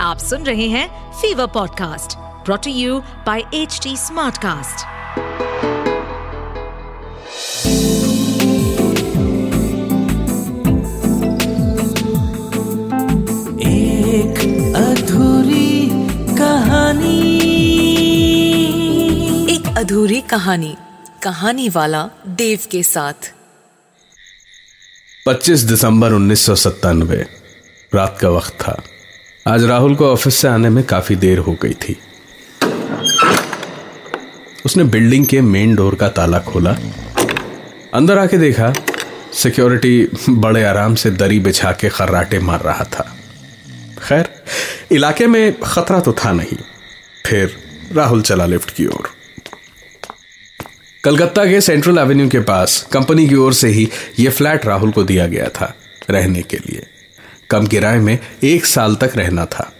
आप सुन रहे हैं Fever podcast brought to you by H Smartcast. एक अधूरी कहानी। एक अधूरी कहानी कहानी वाला देव के साथ। 25 दिसंबर उन्नीस रात का वक्त था। आज राहुल को ऑफ़िस से आने में काफ़ी देर हो गई थी। उसने बिल्डिंग के मेन डोर का ताला खोला, अंदर आके देखा, सिक्योरिटी बड़े आराम से दरी बिछा के खर्राटे मार रहा था। खैर, इलाके में खतरा तो था नहीं। फिर राहुल चला लिफ्ट की ओर। कलकत्ता के सेंट्रल एवेन्यू के पास कंपनी की ओर से ही यह फ्लैट राहुल को दिया गया था रहने के लिए। कम किराए में एक साल तक रहना था।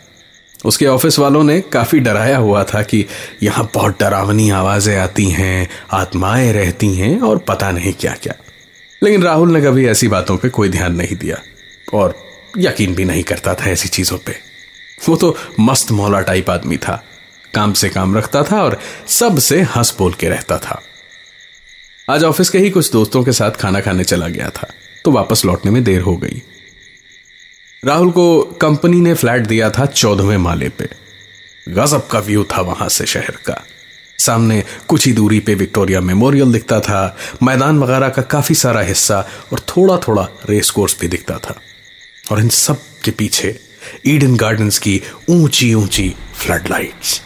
उसके ऑफ़िस वालों ने काफ़ी डराया हुआ था कि यहाँ बहुत डरावनी आवाज़ें आती हैं, आत्माएँ रहती हैं और पता नहीं क्या क्या लेकिन राहुल ने कभी ऐसी बातों पे कोई ध्यान नहीं दिया और यकीन भी नहीं करता था ऐसी चीज़ों पे। वो तो मस्त मौला टाइप आदमी था, काम से काम रखता था और सबसे हंस बोल के रहता था। आज ऑफ़िस के ही कुछ दोस्तों के साथ खाना खाने चला गया था तो वापस लौटने में देर हो गई। राहुल को कंपनी ने फ्लैट दिया था चौदहवें माले पे। गजब का व्यू था वहाँ से शहर का। सामने कुछ ही दूरी पे विक्टोरिया मेमोरियल दिखता था, मैदान वगैरह का काफ़ी सारा हिस्सा और थोड़ा थोड़ा रेस कोर्स भी दिखता था। और इन सब के पीछे ईडन गार्डन्स की ऊँची ऊँची फ्लड लाइट्स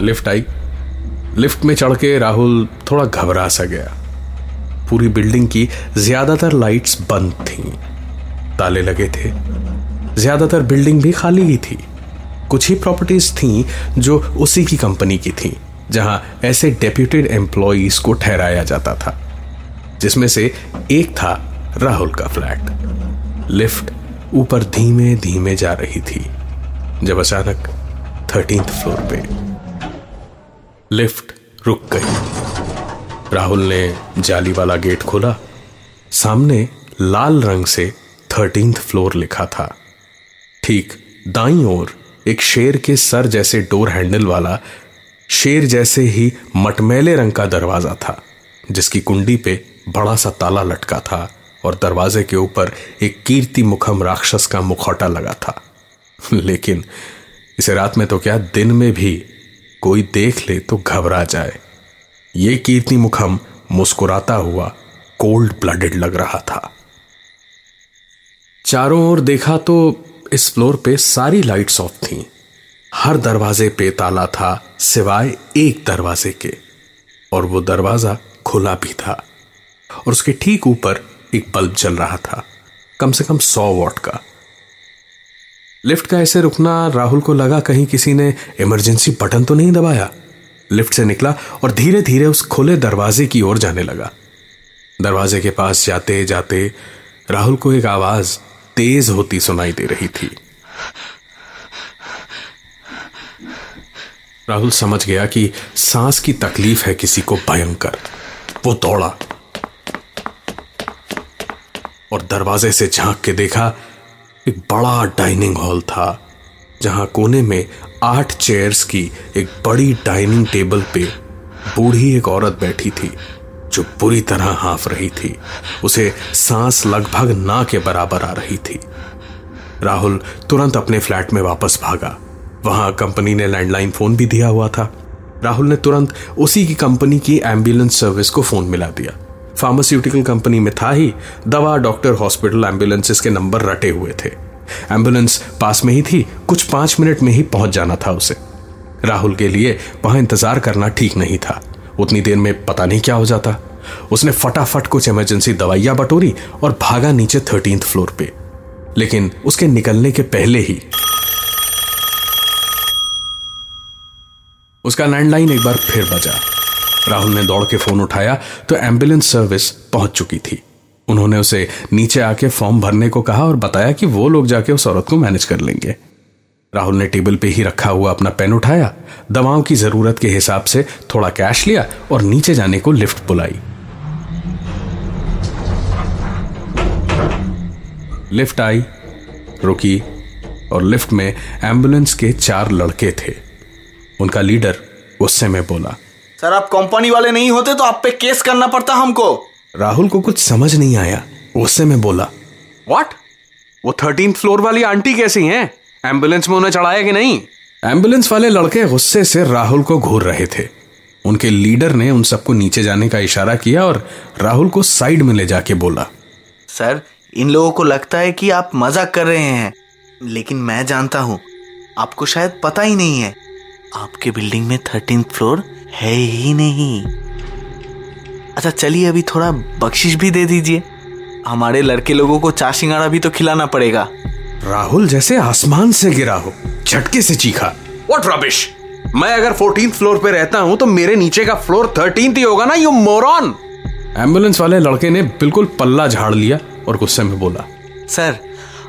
लिफ्ट आई। लिफ्ट में चढ़ के राहुल थोड़ा घबरा सा गया। पूरी बिल्डिंग की ज़्यादातर लाइट्स बंद थीं। ताले लगे थे। ज़्यादातर बिल्डिंग भी खाली ही थी। कुछ ही प्रॉपर्टीज़ थीं जो उसी की कंपनी की थीं, जहाँ ऐसे डेप्यूटेड एम्प्लॉयज़ को ठहराया जाता था, जिसमें से एक था राहुल का फ्लैट। लिफ्ट ऊपर धीमे धीमे जा रही थी, जब अचानक थर्टींथ फ्लोर पे लिफ्ट रुक गई। राहुल ने जाली वाला गेट खोला। सामने लाल रंग से थर्टींथ फ्लोर लिखा था। ठीक दाई ओर एक शेर के सर जैसे डोर हैंडल वाला, शेर जैसे ही मटमैले रंग का दरवाज़ा था, जिसकी कुंडी पे बड़ा सा ताला लटका था और दरवाजे के ऊपर एक कीर्ति मुखम राक्षस का मुखौटा लगा था। लेकिन इसे रात में तो क्या, दिन में भी कोई देख ले तो घबरा जाए। ये कीर्ति मुखम मुस्कुराता हुआ कोल्ड ब्लडेड लग रहा था। चारों ओर देखा तो इस फ्लोर पे सारी लाइट्स ऑफ़ थीं। हर दरवाजे पे ताला था, सिवाय एक दरवाजे के। और वो दरवाज़ा खुला भी था। और उसके ठीक ऊपर एक बल्ब जल रहा था, कम से कम सौ वॉट का। लिफ्ट का ऐसे रुकना राहुल को लगा कहीं किसी ने इमरजेंसी बटन तो नहीं दबाया। लिफ्ट से निकला और धीरे धीरे उस खुले दरवाजे की ओर जाने लगा। दरवाजे के पास जाते जाते राहुल को एक आवाज़ तेज होती सुनाई दे रही थी। राहुल समझ गया कि सांस की तकलीफ़ है किसी को भयंकर। वो दौड़ा और दरवाजे से झाँक के देखा एक बड़ा डाइनिंग हॉल था, जहाँ कोने में आठ चेयर्स की एक बड़ी डाइनिंग टेबल पे बूढ़ी एक औरत बैठी थी, जो बुरी तरह हाफ़ रही थी। उसे सांस लगभग ना के बराबर आ रही थी। राहुल तुरंत अपने फ्लैट में वापस भागा। वहाँ कंपनी ने लैंडलाइन फ़ोन भी दिया हुआ था। राहुल ने तुरंत उसी की कंपनी की एंबुलेंस सर्विस को फ़ोन मिला दिया। फार्मास्यूटिकल कंपनी में था ही, दवा डॉक्टर हॉस्पिटल एम्बुलेंसेस के नंबर रटे हुए थे। एंबुलेंस पास में ही थी, कुछ पाँच मिनट में ही पहुँच जाना था उसे। राहुल के लिए वहाँ इंतज़ार करना ठीक नहीं था। उतनी देर में पता नहीं क्या हो जाता। उसने फटाफट कुछ इमरजेंसी दवाइयाँ बटोरी और भागा नीचे थर्टींथ फ्लोर पे। लेकिन उसके निकलने के पहले ही उसका लैंडलाइन एक बार फिर बजा। राहुल ने दौड़ के फ़ोन उठाया तो एंबुलेंस सर्विस पहुँच चुकी थी। उन्होंने उसे नीचे आके फॉर्म भरने को कहा और बताया कि वो लोग जाके उस औरत को मैनेज कर लेंगे। राहुल ने टेबल पे ही रखा हुआ अपना पेन उठाया, दवाओं की ज़रूरत के हिसाब से थोड़ा कैश लिया और नीचे जाने को लिफ्ट बुलाई। लिफ्ट आई, रुकी और लिफ्ट में एंबुलेंस के चार लड़के थे। उनका लीडर गुस्से में बोला सर आप कंपनी वाले नहीं होते तो आप पे केस करना पड़ता हमको। राहुल को कुछ समझ नहीं आया। गुस्से में बोला। व्हाट वो थर्टीन फ्लोर वाली आंटी कैसी हैं? एंबुलेंस में उन्हें चढ़ाया कि नहीं? एंबुलेंस वाले लड़के गुस्से से राहुल को घूर रहे थे। उनके लीडर ने उन सबको नीचे जाने का इशारा किया और राहुल को साइड में ले जाके बोला। सर इन लोगों को लगता है कि आप मज़ाक कर रहे हैं। लेकिन मैं जानता हूँ आपको शायद पता ही नहीं है। आपके बिल्डिंग में थर्टीन फ्लोर है ही नहीं। अच्छा चलिए अभी थोड़ा बख्शिश भी दे दीजिए। हमारे लड़के लोगों को चा सिंगाड़ा भी तो खिलाना पड़ेगा। राहुल जैसे आसमान से गिरा हो झटके से चीखा। व्हाट रबिश मैं अगर फोर्टीन फ्लोर पे रहता हूँ तो मेरे नीचे का फ्लोर थर्टीन ही होगा ना यू मोरॉन एंबुलेंस वाले लड़के ने बिल्कुल पल्ला झाड़ लिया और गुस्से में बोला। सर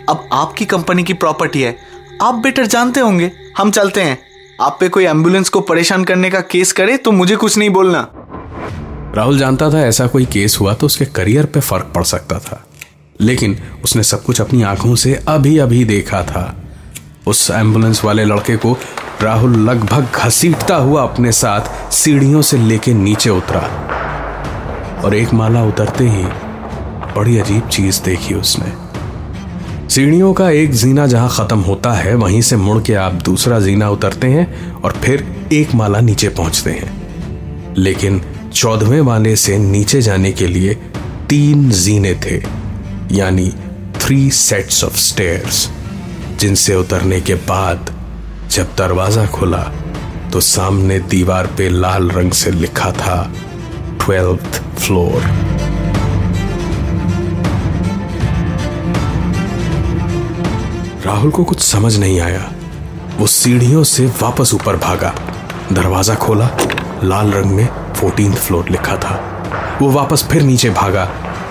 अब आपकी कंपनी की प्रॉपर्टी है। आप बेटर जानते होंगे। हम चलते हैं। आप पे कोई एंबुलेंस को परेशान करने का केस करे तो मुझे कुछ नहीं बोलना। राहुल जानता था ऐसा कोई केस हुआ तो उसके करियर पे फ़र्क पड़ सकता था। लेकिन उसने सब कुछ अपनी आँखों से अभी अभी देखा था। उस एंबुलेंस वाले लड़के को राहुल लगभग घसीटता हुआ अपने साथ सीढ़ियों से लेके नीचे उतरा। और एक माला उतरते ही बड़ी अजीब चीज़ देखी उसने। सीढ़ियों का एक जीना जहाँ खत्म होता है, वहीं से मुड़ के आप दूसरा जीना उतरते हैं और फिर एक माला नीचे पहुँचते हैं। लेकिन चौदहवें वाले से नीचे जाने के लिए तीन जीने थे, यानी थ्री सेट्स ऑफ़ स्टेयर्स जिनसे उतरने के बाद जब दरवाज़ा खुला तो सामने दीवार पे लाल रंग से लिखा था ट्वेल्थ फ्लोर राहुल को कुछ समझ नहीं आया। वो सीढ़ियों से वापस ऊपर भागा। दरवाज़ा खोला। लाल रंग में फोर्टीन फ्लोर लिखा था। वो वापस फिर नीचे भागा।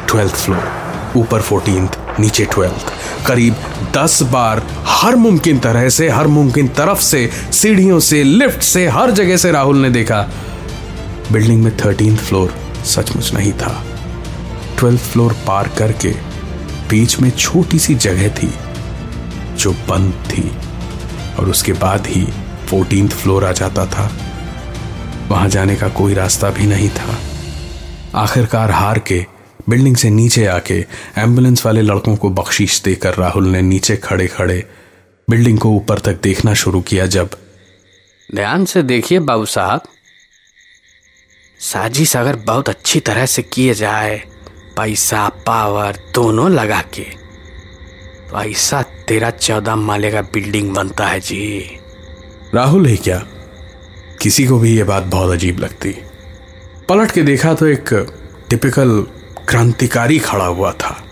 ट्वेल्थ फ्लोर ऊपर फोर्टीन नीचे ट्वेल्थ करीब दस बार हर मुमकिन तरह से, हर मुमकिन तरफ़ से, सीढ़ियों से, लिफ्ट से, हर जगह से राहुल ने देखा। बिल्डिंग में थर्टीन फ्लोर सचमुच नहीं था। ट्वेल्थ फ्लोर पार करके बीच में छोटी सी जगह थी। जो बंद थी, और उसके बाद ही फोर्टीन फ्लोर आ जाता था। वहाँ जाने का कोई रास्ता भी नहीं था। आखिरकार हार के बिल्डिंग से नीचे आके एंबुलेंस वाले लड़कों को बख्शीश देकर राहुल ने नीचे खड़े खड़े बिल्डिंग को ऊपर तक देखना शुरू किया जब ध्यान से देखिए बाबू साहब। साजिश अगर बहुत अच्छी तरह से किए जाए, पैसा, पावर, दोनों लगा के। ऐसा तेरा चौदह माले का बिल्डिंग बनता है जी। राहुल ही क्या? किसी को भी ये बात बहुत अजीब लगती। पलट के देखा तो एक टिपिकल क्रांतिकारी खड़ा हुआ था।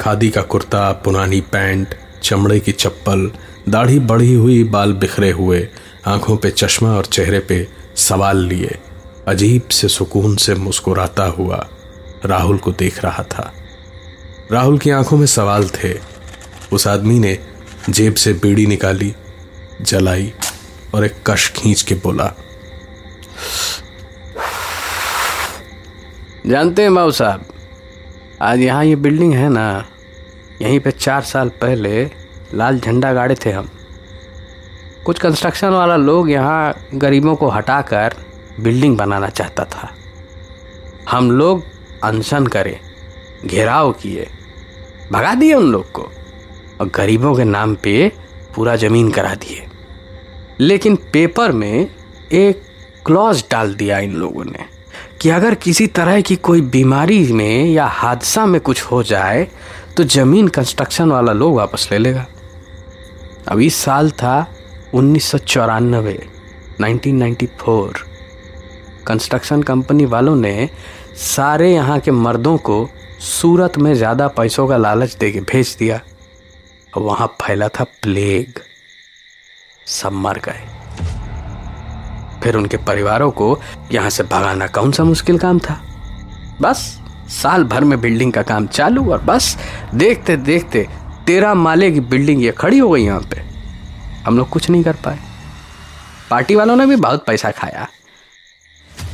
खादी का कुर्ता, पुरानी पैंट, चमड़े की चप्पल, दाढ़ी बढ़ी हुई, बाल बिखरे हुए, आँखों पे चश्मा और चेहरे पे सवाल लिए। अजीब से सुकून से मुस्कुराता हुआ राहुल को देख रहा था। राहुल की आँखों में सवाल थे। उस आदमी ने जेब से बीड़ी निकाली, जलाई और एक कश खींच के बोला, जानते हैं माऊ साहब, आज यहाँ ये बिल्डिंग है ना, यहीं पे चार साल पहले लाल झंडा गाड़े थे हम। कुछ कंस्ट्रक्शन वाला लोग यहाँ गरीबों को हटाकर बिल्डिंग बनाना चाहता था। हम लोग अनशन करे। घेराव किए, भगा दिए उन लोग को और गरीबों के नाम पे पूरा ज़मीन करा दिए। लेकिन पेपर में एक क्लॉज डाल दिया इन लोगों ने कि अगर किसी तरह की कोई बीमारी में या हादसा में कुछ हो जाए तो ज़मीन कंस्ट्रक्शन वाला लोग वापस ले लेगा। अब इस साल था उन्नीस सौ चौरानवे कंस्ट्रक्शन कंपनी वालों ने सारे यहाँ के मर्दों को सूरत में ज़्यादा पैसों का लालच दे के भेज दिया वहाँ फैला था प्लेग। सब मर गए। फिर उनके परिवारों को यहाँ से भगाना कौन सा मुश्किल काम था? बस, साल भर में बिल्डिंग का काम चालू और बस देखते देखते तेरह माले की बिल्डिंग ये खड़ी हो गई यहाँ पे। हम लोग कुछ नहीं कर पाए। पार्टी वालों ने भी बहुत पैसा खाया।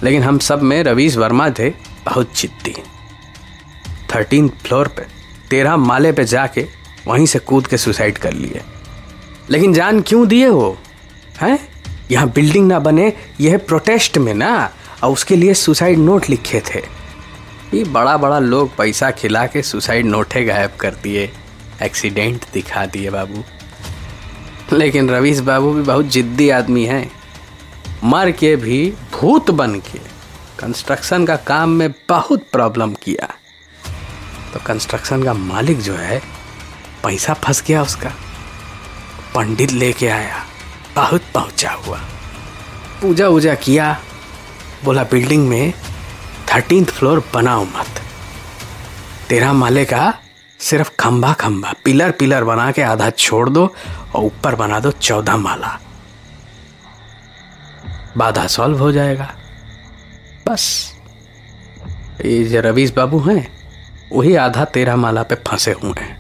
लेकिन हम सब में रवीश वर्मा थे, बहुत जिद्दी थर्टीन फ्लोर पे, तेरह माले पे जाके वहीं से कूद के सुसाइड कर लिए। लेकिन जान क्यों दिए वो? हैं? यहाँ बिल्डिंग ना बने, यह प्रोटेस्ट में ना, और उसके लिए सुसाइड नोट लिखे थे। ये बड़ा बड़ा लोग पैसा खिला के सुसाइड नोटे गायब कर दिए। एक्सीडेंट दिखा दिए बाबू। लेकिन रवीश बाबू भी बहुत जिद्दी आदमी हैं। मर के भी भूत बन के कंस्ट्रक्शन का काम में बहुत प्रॉब्लम किया। तो कंस्ट्रक्शन का मालिक जो है, पैसा फंस गया उसका। पंडित लेके आया, बहुत पहुँचा हुआ। पूजा वूजा किया, बोला, बिल्डिंग में थर्टींथ फ्लोर बनाओ मत। तेरह माले का सिर्फ़ खंभा खंभा, पिलर पिलर बना के आधा छोड़ दो और ऊपर बना दो चौदह माला। बाधा सॉल्व हो जाएगा। बस, ये रवीश बाबू हैं वही आधा तेरह माला पे फंसे हुए हैं।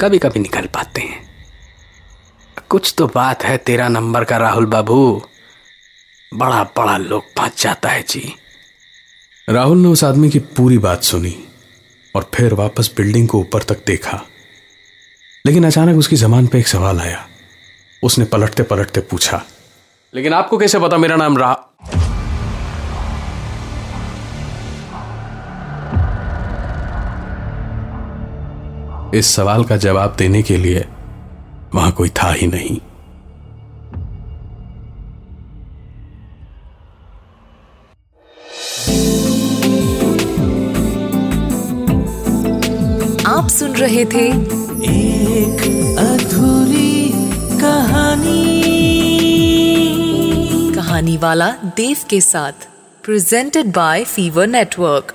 कभी कभी निकल पाते हैं। कुछ तो बात है तेरा नंबर का राहुल बाबू। बड़ा बड़ा लोग फंस जाता है जी। राहुल ने उस आदमी की पूरी बात सुनी और फिर वापस बिल्डिंग को ऊपर तक देखा। लेकिन अचानक उसकी जबान पे एक सवाल आया। उसने पलटते पलटते पूछा लेकिन आपको कैसे पता मेरा नाम रहा इस सवाल का जवाब देने के लिए वहाँ कोई था ही नहीं। आप सुन रहे थे एक अधूरी कहानी। कहानी वाला देव के साथ प्रेजेंटेड बाय फीवर नेटवर्क